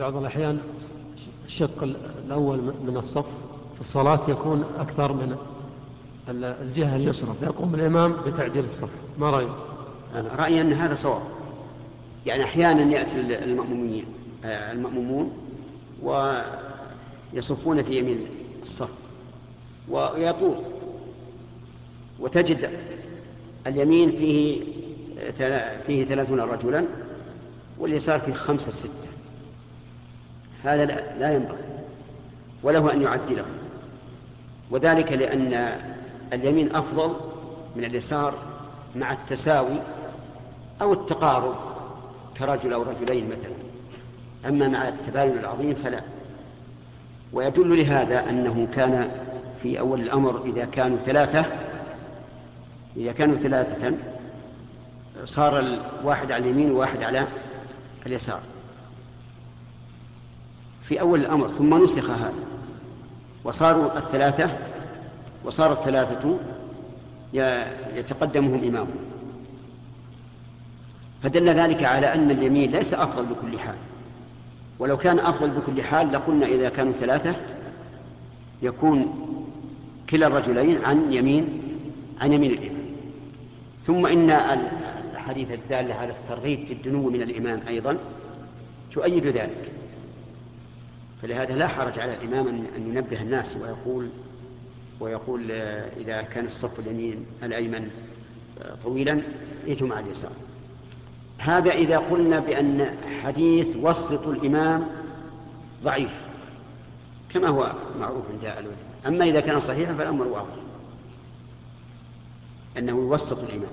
بعض الأحيان الشق الأول من الصف في الصلاة يكون أكثر من الجهة اليسرى فيقوم الإمام بتعديل الصف. ما رأيك؟ رأيي أن هذا صواب. يعني أحيانا يأتي المأمومين آه، المأمومون ويصفون في يمين الصف ويطول وتجد اليمين فيه فيه ثلاثون رجلا واليسار فيه خمسة ستة. هذا لا ينبغي وله أن يعدله. وذلك لأن اليمين أفضل من اليسار مع التساوي أو التقارب كرجل أو رجلين مثلا. أما مع التباين العظيم فلا. ويدل لهذا أنه كان في أول الأمر إذا كانوا ثلاثة إذا كانوا ثلاثة صار الواحد على اليمين وواحد على اليسار. في أول الأمر ثم نسخ هذا. وصاروا الثلاثة وصار الثلاثة يتقدمهم إمامهم فدل ذلك على أن اليمين ليس أفضل بكل حال. ولو كان أفضل بكل حال لقلنا إذا كانوا ثلاثة يكون كلا الرجلين عن يمين عن يمين الإمام. ثم إن الحديث الدالة على الترغيب في الدنو من الإمام أيضا تؤيد ذلك. فلهذا لا حرج على الإمام أن ينبه الناس ويقول ويقول إذا كان الصف اليمين الأيمن طويلا ائتوا مع اليسار. هذا إذا قلنا بأن حديث وسط الإمام ضعيف كما هو معروف عند العلماء أما إذا كان صحيحا فالأمر واضح أنه يوسط الإمام.